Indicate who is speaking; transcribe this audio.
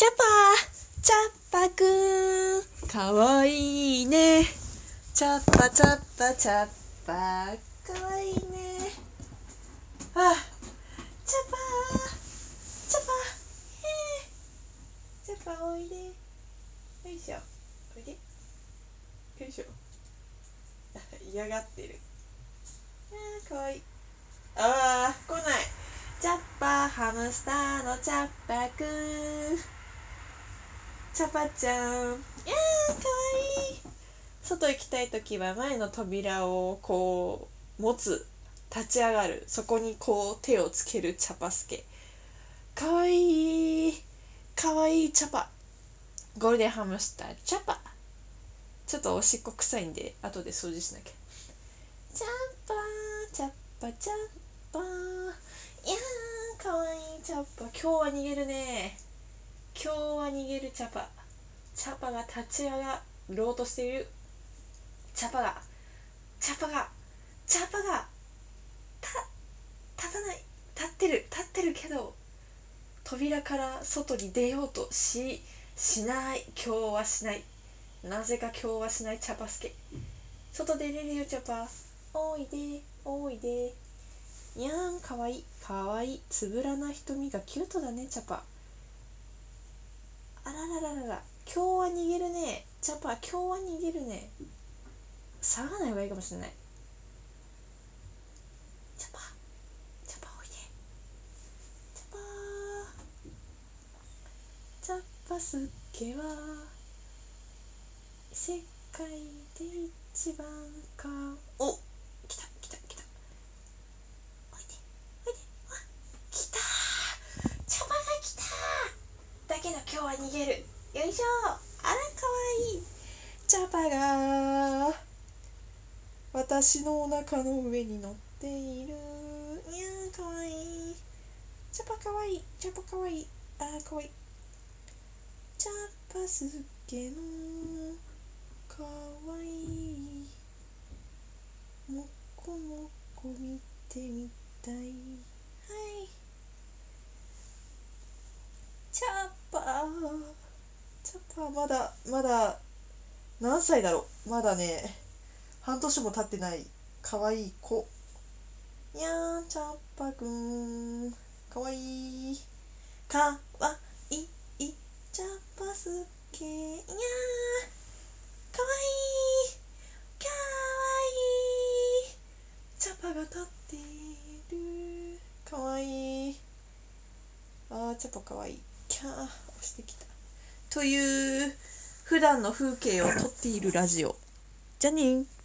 Speaker 1: チャッパー。チャッパくん。かわいいね。チャッパチャッパチャッパ。かわいいね。あチャッパーチャッパ。ーへー。チャッパおいで。よいしょ。おいで。よいしょ。嫌がってる。あーかわいい。あー来ない。チャッパーハムスターのチャッパくん。チャパちゃん。いやーかわいい。外行きたい時は前の扉をこう持つ。立ち上がる。そこにこう手をつけるチャパスケ。かわいい。かわいいチャパ。ゴールデンハムスター。チャパ。ちょっとおしっこ臭いんで後で掃除しなきゃ。チャッパー。チャッパチャッパいやーかわいいチャッパ今日は逃げるね。今日は逃げるチャパ。チャパが立ち上がろうとしている。チャパが。チャパが。チャパが。た立たない。立ってる。立ってるけど扉から外に出ようとししない。今日はしない。なぜか今日はしない。チャパスケ外出れるよチャパ。おいで。おいで。にゃん。かわい。いかわいい。つぶらな瞳がキュートだねチャパ。あららららら。今日は逃げるね。チャパ今日は逃げるね。騒がない方がいいかもしれない。チャパチャパおいで。チャパチャパスケは世界で一番か。お来た来た来たおいでおいであ来たチャパが来ただけど今日は逃げるよいしょあらかわいいチャパが私のお腹の上に乗っている。いやーかわいい。チャパかわいい。チャパかわいいあーかわいい。チャパすけのかわいい。もこもこ見てみたい。はい。チャパー。チャパーまだまだ何歳だろう。まだね。半年も経ってないかわいい子。にゃーチャッパくん。かわい。いかわい。いチャッパすけ。にゃーかわい。いかわい。いチャパが立っている。かわい。いあーチャパかわい。いキャー押してきた。という普段の風景を撮っているラジオ。じゃあねー